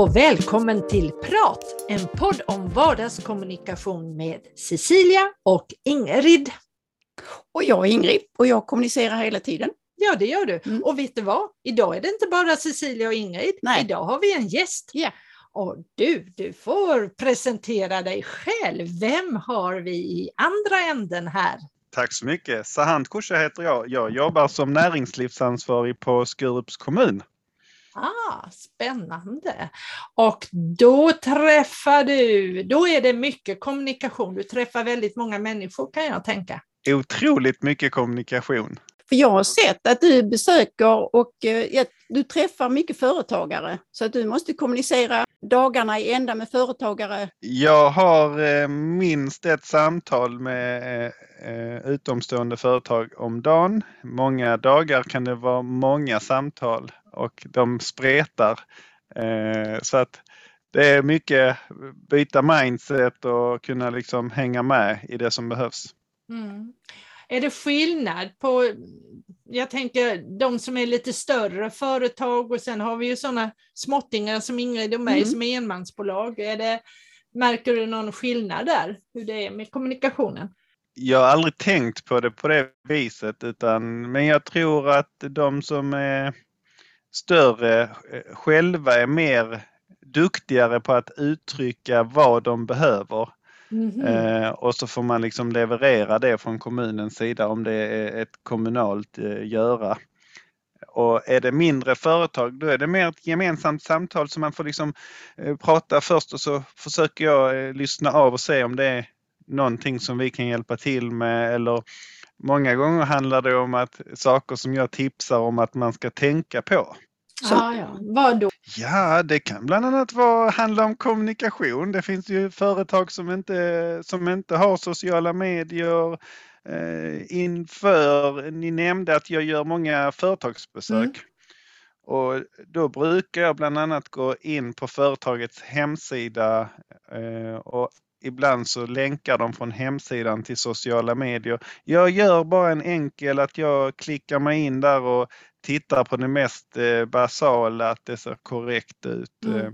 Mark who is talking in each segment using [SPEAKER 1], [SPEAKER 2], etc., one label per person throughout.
[SPEAKER 1] och välkommen till Prat, en podd om vardagskommunikation med Cecilia och Ingrid.
[SPEAKER 2] Och jag är Ingrid och jag kommunicerar hela tiden.
[SPEAKER 1] Ja, det gör du. Mm. Och vet du vad? Idag är det inte bara Cecilia och Ingrid. Nej. Idag har vi en gäst.
[SPEAKER 2] Yeah.
[SPEAKER 1] Och du, du får presentera dig själv. Vem har vi i andra änden här?
[SPEAKER 3] Tack så mycket. Sahant Kusha heter jag. Jag jobbar som näringslivsansvarig på Skurups kommun.
[SPEAKER 1] Ah, spännande. Och då träffar du, då är det mycket kommunikation. Du träffar väldigt många människor kan jag tänka.
[SPEAKER 3] Otroligt mycket kommunikation.
[SPEAKER 2] För jag har sett att du besöker och eh, du träffar mycket företagare så att du måste kommunicera dagarna i ända med företagare.
[SPEAKER 3] Jag har eh, minst ett samtal med eh, utomstående företag om dagen. Många dagar kan det vara många samtal och de spretar. Så att det är mycket byta mindset och kunna liksom hänga med i det som behövs. Mm.
[SPEAKER 1] Är det skillnad på, jag tänker de som är lite större företag och sen har vi ju sådana småttingar som Ingrid och mig mm. som är enmansbolag. Är det, märker du någon skillnad där, hur det är med kommunikationen?
[SPEAKER 3] Jag har aldrig tänkt på det på det viset utan, men jag tror att de som är större eh, själva är mer duktigare på att uttrycka vad de behöver Mm -hmm. eh, och så får man liksom leverera det från kommunens sida om det är ett kommunalt eh, göra. Och är det mindre företag då är det mer ett gemensamt samtal så man får liksom eh, prata först och så försöker jag eh, lyssna av och se om det är någonting som vi kan hjälpa till med eller många gånger handlar det om att saker som jag tipsar om att man ska tänka på.
[SPEAKER 1] Så, ah, ja. Vad då?
[SPEAKER 3] Ja, det kan bland annat vara, handla om kommunikation. Det finns ju företag som inte, som inte har sociala medier eh, inför, ni nämnde att jag gör många företagsbesök. Mm. Och då brukar jag bland annat gå in på företagets hemsida eh, och ibland så länkar de från hemsidan till sociala medier. Jag gör bara en enkel att jag klickar mig in där och tittar på det mest eh, basala, att det ser korrekt ut. Mm. Eh.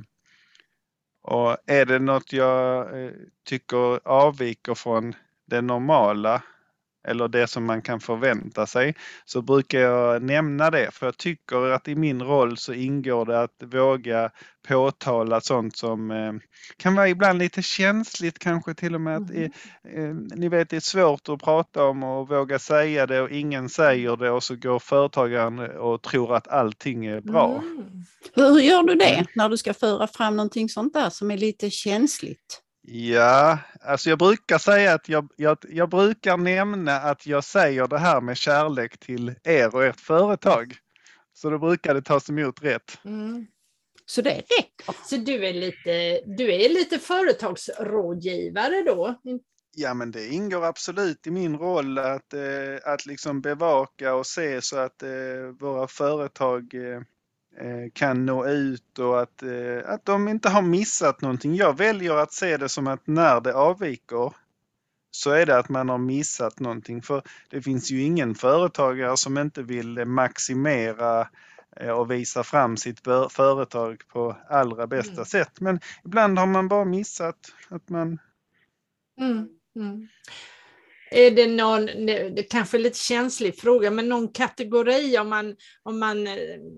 [SPEAKER 3] Och är det något jag eh, tycker avviker från det normala eller det som man kan förvänta sig så brukar jag nämna det för jag tycker att i min roll så ingår det att våga påtala sånt som eh, kan vara ibland lite känsligt kanske till och med att mm. eh, ni vet det är svårt att prata om och våga säga det och ingen säger det och så går företagaren och tror att allting är bra. Mm.
[SPEAKER 2] Hur gör du det när du ska föra fram någonting sånt där som är lite känsligt?
[SPEAKER 3] Ja, alltså jag brukar säga att jag, jag, jag, brukar nämna att jag säger det här med kärlek till er och ert företag. Så då brukar det tas emot rätt. Mm.
[SPEAKER 2] Så det räcker?
[SPEAKER 1] Så du är lite, du är lite företagsrådgivare då?
[SPEAKER 3] Ja, men det ingår absolut i min roll att, eh, att liksom bevaka och se så att eh, våra företag eh, kan nå ut och att, eh, att de inte har missat någonting. Jag väljer att se det som att när det avviker så är det att man har missat någonting. För det finns ju ingen företagare som inte vill maximera eh, och visa fram sitt företag på allra bästa mm. sätt. Men ibland har man bara missat att man...
[SPEAKER 1] Mm. Mm. Är det någon, det kanske är lite känslig fråga, men någon kategori om man, om man eh,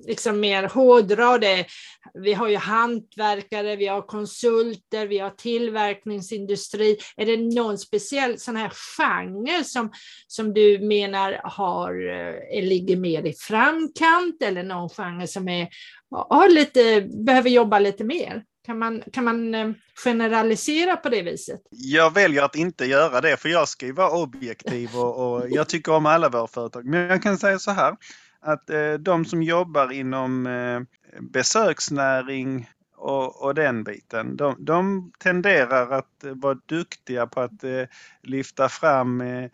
[SPEAKER 1] liksom mer hårdrar det. Vi har ju hantverkare, vi har konsulter, vi har tillverkningsindustri. Är det någon speciell sån här genre som, som du menar har, eh, ligger mer i framkant eller någon genre som är, har lite, behöver jobba lite mer? Kan man, kan man eh, generalisera på det viset?
[SPEAKER 3] Jag väljer att inte göra det för jag ska ju vara objektiv och, och jag tycker om alla våra företag. Men jag kan säga så här att eh, de som jobbar inom eh, besöksnäring och, och, den biten, de, de, tenderar att vara duktiga på att eh, lyfta fram eh,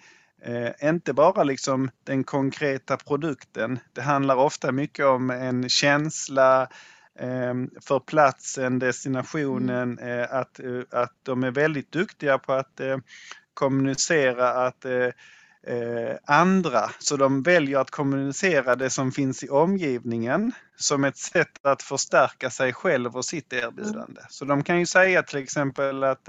[SPEAKER 3] Eh, inte bara liksom den konkreta produkten. Det handlar ofta mycket om en känsla, för platsen, destinationen, mm. Eh, att, eh, att de är väldigt duktiga på att eh, kommunicera att andra. Så de väljer att kommunicera det som finns i omgivningen som ett sätt att förstärka sig själv och sitt erbjudande. Så de kan ju säga till exempel att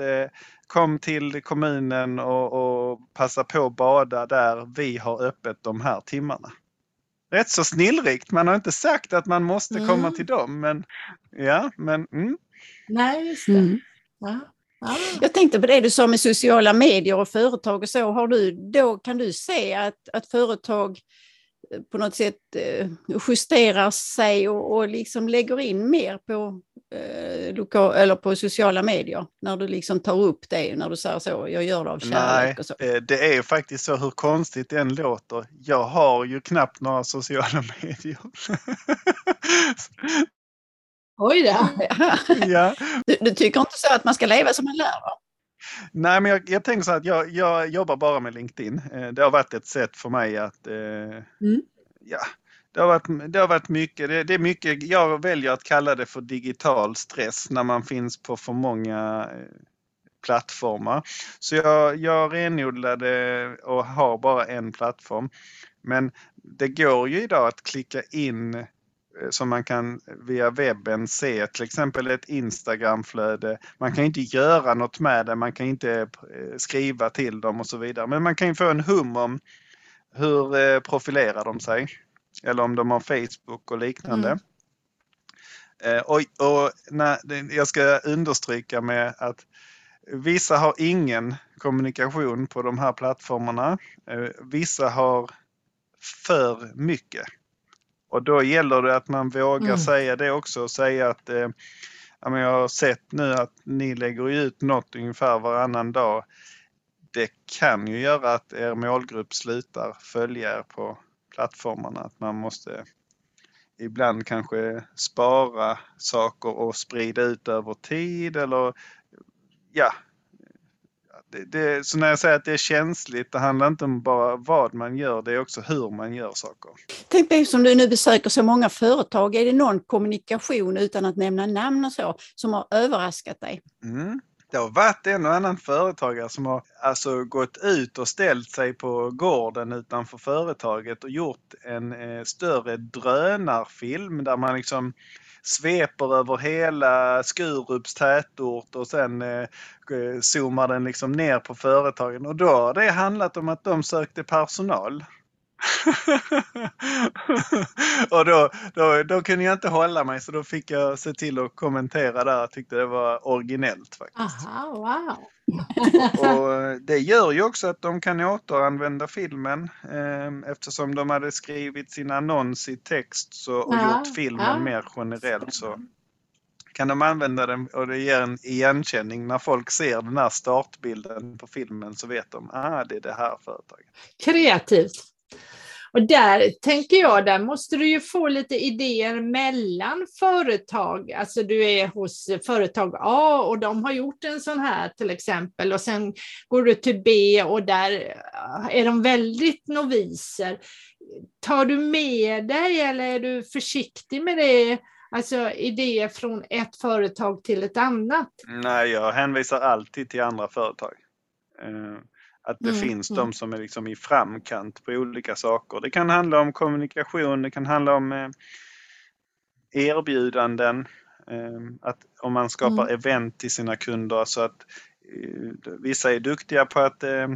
[SPEAKER 3] kom till kommunen och, och passa på att bada där vi har öppet de här timmarna rätt så snillrikt. Man har inte sagt att man måste mm. komma till dem, men ja, men mm.
[SPEAKER 1] Nej, just det. Mm. Ja.
[SPEAKER 2] Ah. Jag tänkte på det du sa med sociala medier och företag och så. Har du, då kan du se att, att företag eh, på något sätt eh, justerar sig och, och liksom lägger in mer på, eh, lokal, eller på sociala medier när du liksom tar upp det, när du säger så, jag gör det av kärlek
[SPEAKER 3] Nej,
[SPEAKER 2] och så?
[SPEAKER 3] Eh, det är faktiskt så hur konstigt det än låter. Jag har ju knappt några sociala medier.
[SPEAKER 1] Oj då!
[SPEAKER 3] ja.
[SPEAKER 2] Du, du, tycker inte så att man ska leva som man lär?
[SPEAKER 3] Nej, men jag, jag tänker så att jag, jag, jobbar bara med LinkedIn. Eh, det har varit ett sätt för mig att... Eh, mm. Ja, det har varit, det har varit mycket, det, det, är mycket, jag väljer att kalla det för digital stress när man finns på för många eh, plattformar. Så jag, jag renodlade och har bara en plattform. Men det går ju idag att klicka in som man kan via webben se, till exempel ett Instagramflöde. Man kan inte göra något med det, man kan inte eh, skriva till dem och så vidare. Men man kan ju få en hum om hur eh, profilerar de sig? Eller om de har Facebook och liknande. Mm. Och, och när, jag ska understryka med att vissa har ingen kommunikation på de här plattformarna. Vissa har för mycket. Och då gäller det att man vågar mm. säga det också och säga att eh, jag har sett nu att ni lägger ut något ungefär varannan dag. Det kan ju göra att er målgrupp slutar följa er på plattformarna. Att man måste ibland kanske spara saker och sprida ut över tid eller ja, det, det, så när jag säger att det är känsligt, det handlar inte om bara vad man gör, det är också hur man gör saker.
[SPEAKER 2] Tänk dig som du nu besöker så många företag, är det någon kommunikation utan att nämna namn och så som har överraskat dig?
[SPEAKER 3] Mm. Det har varit en och annan företagare som har alltså gått ut och ställt sig på gården utanför företaget och gjort en eh, större drönarfilm där man liksom sveper över hela Skurups tätort och sen eh, eh zoomar den liksom ner på företagen och då har det handlat om att de sökte personal. och då, då, då kunde jag inte hålla mig så då fick jag se till att kommentera där. Jag tyckte det var originellt faktiskt.
[SPEAKER 1] Aha, wow.
[SPEAKER 3] och eh, det gör ju också att de kan återanvända filmen eh, eftersom de hade skrivit sin annons i text så, och ja, gjort filmen ja. mer generell så kan de använda den och det ger en igenkänning. När folk ser den här startbilden på filmen så vet de att ah, det är det här företaget.
[SPEAKER 1] Kreativt. Och där tänker jag, där måste du ju få lite idéer mellan företag. Alltså du är hos företag A och de har gjort en sån här till exempel och sen går du till B och där eh, är de väldigt noviser. Tar du med dig eller är du försiktig med det? Alltså idéer från ett företag till ett annat?
[SPEAKER 3] Nej, jag hänvisar alltid till andra företag. Eh, att det mm, finns mm. de som är liksom i framkant på olika saker. Det kan handla om kommunikation, det kan handla om eh, erbjudanden. Eh, att om man skapar mm. event till sina kunder så att eh, vissa är duktiga på att eh,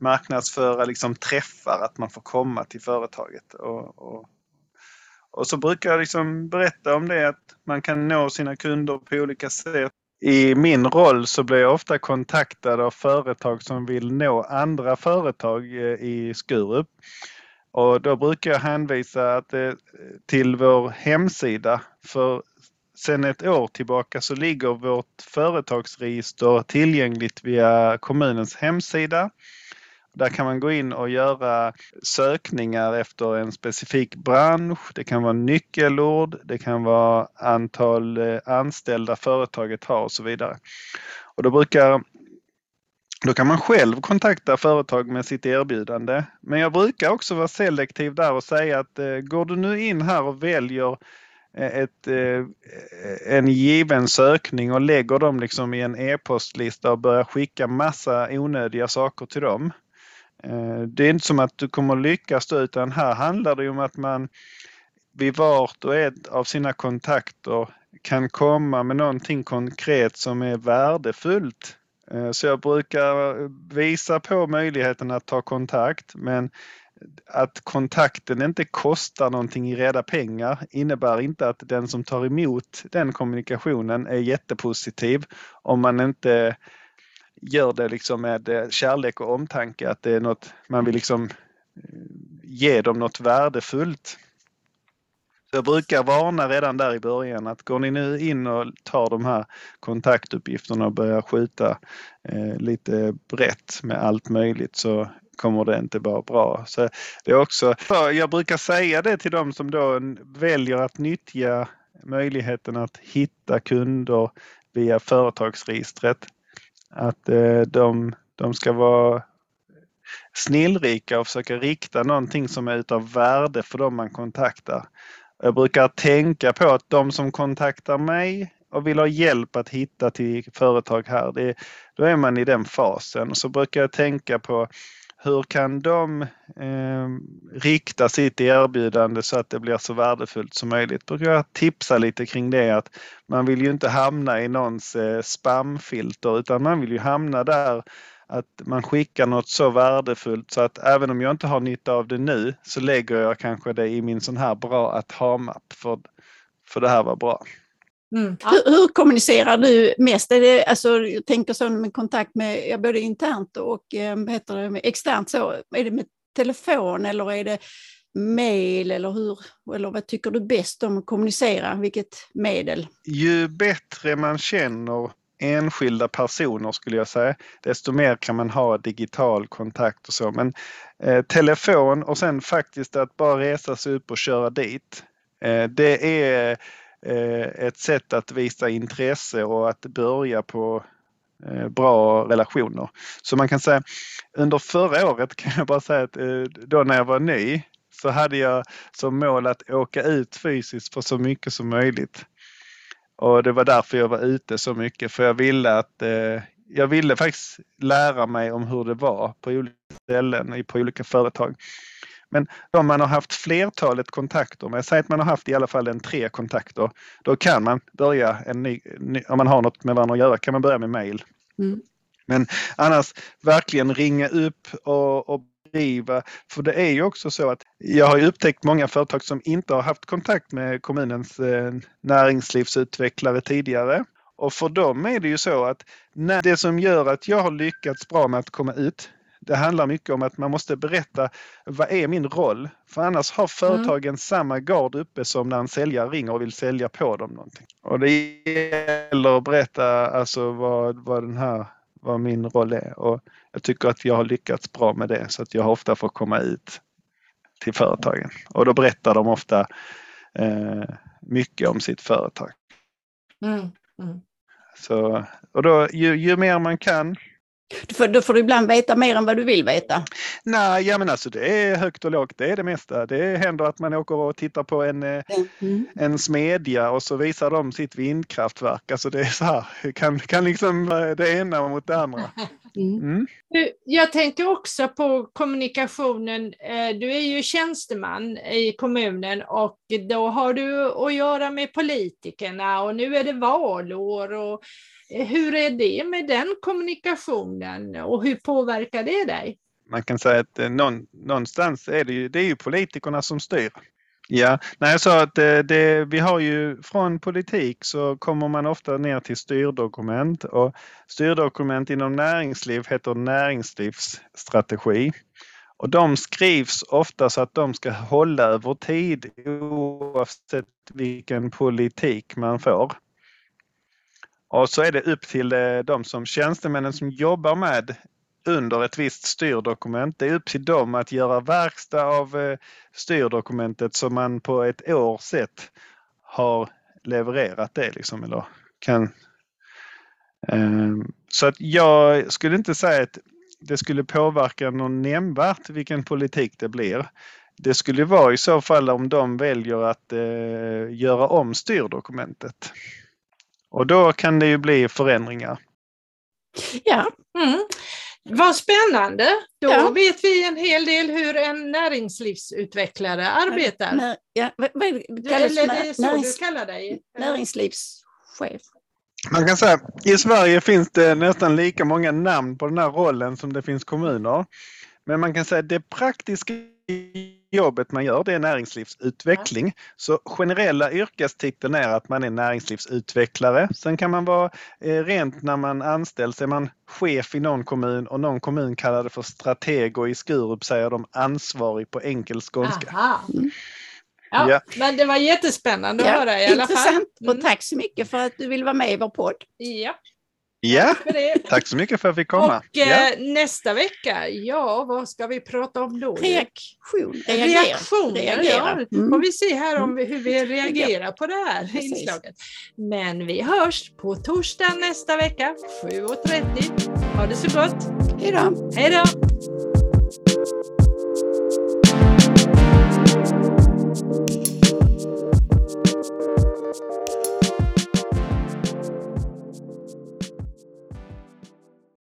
[SPEAKER 3] marknadsföra liksom träffar, att man får komma till företaget. Och, och, och så brukar jag liksom berätta om det att man kan nå sina kunder på olika sätt i min roll så blir jag ofta kontaktad av företag som vill nå andra företag eh, i Skurup. Och då brukar jag hänvisa eh, till vår hemsida. För sedan ett år tillbaka så ligger vårt företagsregister tillgängligt via kommunens hemsida. Där kan man gå in och göra sökningar efter en specifik bransch. Det kan vara nyckelord, det kan vara antal eh, anställda företaget har och så vidare. Och då brukar då kan man själv kontakta företag med sitt erbjudande. Men jag brukar också vara selektiv där och säga att eh, går du nu in här och väljer eh, ett, eh, en given sökning och lägger dem liksom i en e-postlista och börjar skicka massa onödiga saker till dem Eh, Eh, det är inte som att du kommer lyckas utan här handlar det om att man vid vart och ett av sina kontakter kan komma med någonting konkret som är värdefullt. Eh, så jag brukar visa på möjligheten att ta kontakt men att kontakten inte kostar någonting i reda pengar innebär inte att den som tar emot den kommunikationen är jättepositiv om man inte gör det liksom med eh, kärlek och omtanke, att det är något man vill liksom eh, ge dem något värdefullt. Så jag brukar varna redan där i början att går ni nu in och tar de här kontaktuppgifterna och börjar skjuta eh, lite brett med allt möjligt så kommer det inte vara bra. Så det är också, jag brukar säga det till dem som då väljer att nyttja möjligheten att hitta kunder via företagsregistret. Att eh, de, de ska vara snillrika och försöka rikta någonting som är utav värde för dem man kontaktar. Jag brukar tänka på att de som kontaktar mig och vill ha hjälp att hitta till företag här, det, då är man i den fasen. Så brukar jag tänka på hur kan de eh, rikta sitt erbjudande så att det blir så värdefullt som möjligt? Brukar jag tipsa lite kring det att man vill ju inte hamna i någons eh, spamfilter utan man vill ju hamna där att man skickar något så värdefullt så att även om jag inte har nytta av det nu så lägger jag kanske det i min sån här bra att ha-mapp för, för det här var bra.
[SPEAKER 2] Mm. Hur, hur, kommunicerar du mest? Är det, alltså, jag tänker så med kontakt med både internt och eh, heter det, externt. Så, är det med telefon eller är det mail eller hur? Eller vad tycker du bäst om att kommunicera? Vilket medel?
[SPEAKER 3] Ju bättre man känner enskilda personer skulle jag säga, desto mer kan man ha digital kontakt och så. Men eh, telefon och sen faktiskt att bara resa sig upp och köra dit. Eh, det är Eh, Eh, ett sätt att visa intresse och att börja på eh, bra relationer. Så man kan säga under förra året kan jag bara säga att eh, då när jag var ny så hade jag som mål att åka ut fysiskt för så mycket som möjligt. Och det var därför jag var ute så mycket för jag ville att jag ville faktiskt lära mig om hur det var på olika ställen på olika företag. Men om man har haft flertalet kontakter med, säg att man har haft i alla fall en tre kontakter, då kan man börja en ny, om man har något med varandra att göra, kan man börja med mail. Mm. Men annars verkligen ringa upp och, och driva, för det är ju också så att jag har upptäckt många företag som inte har haft kontakt med kommunens eh, näringslivsutvecklare tidigare. Och för dem är det ju så att när det som gör att jag har lyckats bra med att komma ut, det handlar mycket om att man måste berätta vad är min roll? För annars har företagen mm. samma gard uppe som när en säljare ringer och vill sälja på dem någonting. Och det gäller att berätta alltså vad, vad den här vad min roll är och jag tycker att jag har lyckats bra med det så att jag ofta får komma ut till företagen och då berättar de ofta eh, mycket om sitt företag. Mm. Mm. Så, och då, ju, ju mer man kan
[SPEAKER 2] för då får du ibland veta mer än vad du vill veta.
[SPEAKER 3] Nej, ja men alltså det är högt och lågt, det är det mesta. Det händer att man åker och tittar på en, eh, mm. en smedja och så visar de sitt vindkraftverk. Alltså det är så här, kan, kan liksom eh, det ena mot det andra.
[SPEAKER 1] Mm. mm. Jag tänker också på kommunikationen. Eh, du är ju tjänsteman i kommunen och då har du att göra med politikerna och nu är det valår. Och hur är det med den kommunikationen och hur påverkar det dig?
[SPEAKER 3] Man kan säga att eh, någonstans är det ju, det är ju politikerna som styr. Ja, när jag sa att det, det, vi har ju från politik så kommer man ofta ner till styrdokument och styrdokument inom näringsliv heter näringslivsstrategi. Och de skrivs ofta så att de ska hålla över tid oavsett vilken politik man får. Och så är det upp till eh, de som tjänstemännen som jobbar med under ett visst styrdokument. Det är upp till dem att göra verkstad av eh, styrdokumentet som man på ett år sett har levererat det liksom eller kan. Ehm, så att jag skulle inte säga att det skulle påverka någon nämnvärt vilken politik det blir. Det skulle vara i så fall om de väljer att eh, göra om styrdokumentet. Och då kan det ju bli förändringar.
[SPEAKER 2] Ja. Mm.
[SPEAKER 1] Vad spännande! Då
[SPEAKER 2] Ja.
[SPEAKER 1] vet vi en hel del hur en näringslivsutvecklare arbetar.
[SPEAKER 2] När, ja, vad, vad
[SPEAKER 1] Du-
[SPEAKER 2] kallas
[SPEAKER 1] Eller det är så
[SPEAKER 2] närings,
[SPEAKER 1] du kallar dig?
[SPEAKER 2] näringslivschef?
[SPEAKER 3] Man kan säga i Sverige finns det nästan lika många namn på den här rollen som det finns kommuner. Men man kan säga att det praktiska jobbet man gör det är näringslivsutveckling. Så generella yrkestiteln är att man är näringslivsutvecklare. Sen kan man vara eh, rent när man anställs är man chef i någon kommun och någon kommun kallar det för strateg och i Skurup säger de ansvarig på enkel skånska.
[SPEAKER 1] Aha. Ja,
[SPEAKER 3] Ja.
[SPEAKER 1] Men det var jättespännande att höra i alla fall.
[SPEAKER 2] intressant
[SPEAKER 1] Mm.
[SPEAKER 2] och tack så mycket för att du vill vara med i vår podd.
[SPEAKER 1] Ja,
[SPEAKER 3] Ja, tack så mycket för att vi fick komma.
[SPEAKER 1] Och eh,
[SPEAKER 3] ja.
[SPEAKER 1] eh, nästa vecka, ja, vad ska vi prata om då?
[SPEAKER 2] Reaktion. Reagerar.
[SPEAKER 1] Reaktioner,
[SPEAKER 2] reagera.
[SPEAKER 1] ja.
[SPEAKER 2] Mm.
[SPEAKER 1] får vi se här om vi, hur vi mm. reagerar på det här
[SPEAKER 2] Precis.
[SPEAKER 1] inslaget. Men vi hörs på torsdag nästa vecka 7.30. Ha det så gott!
[SPEAKER 2] Hej då!
[SPEAKER 1] Hej då!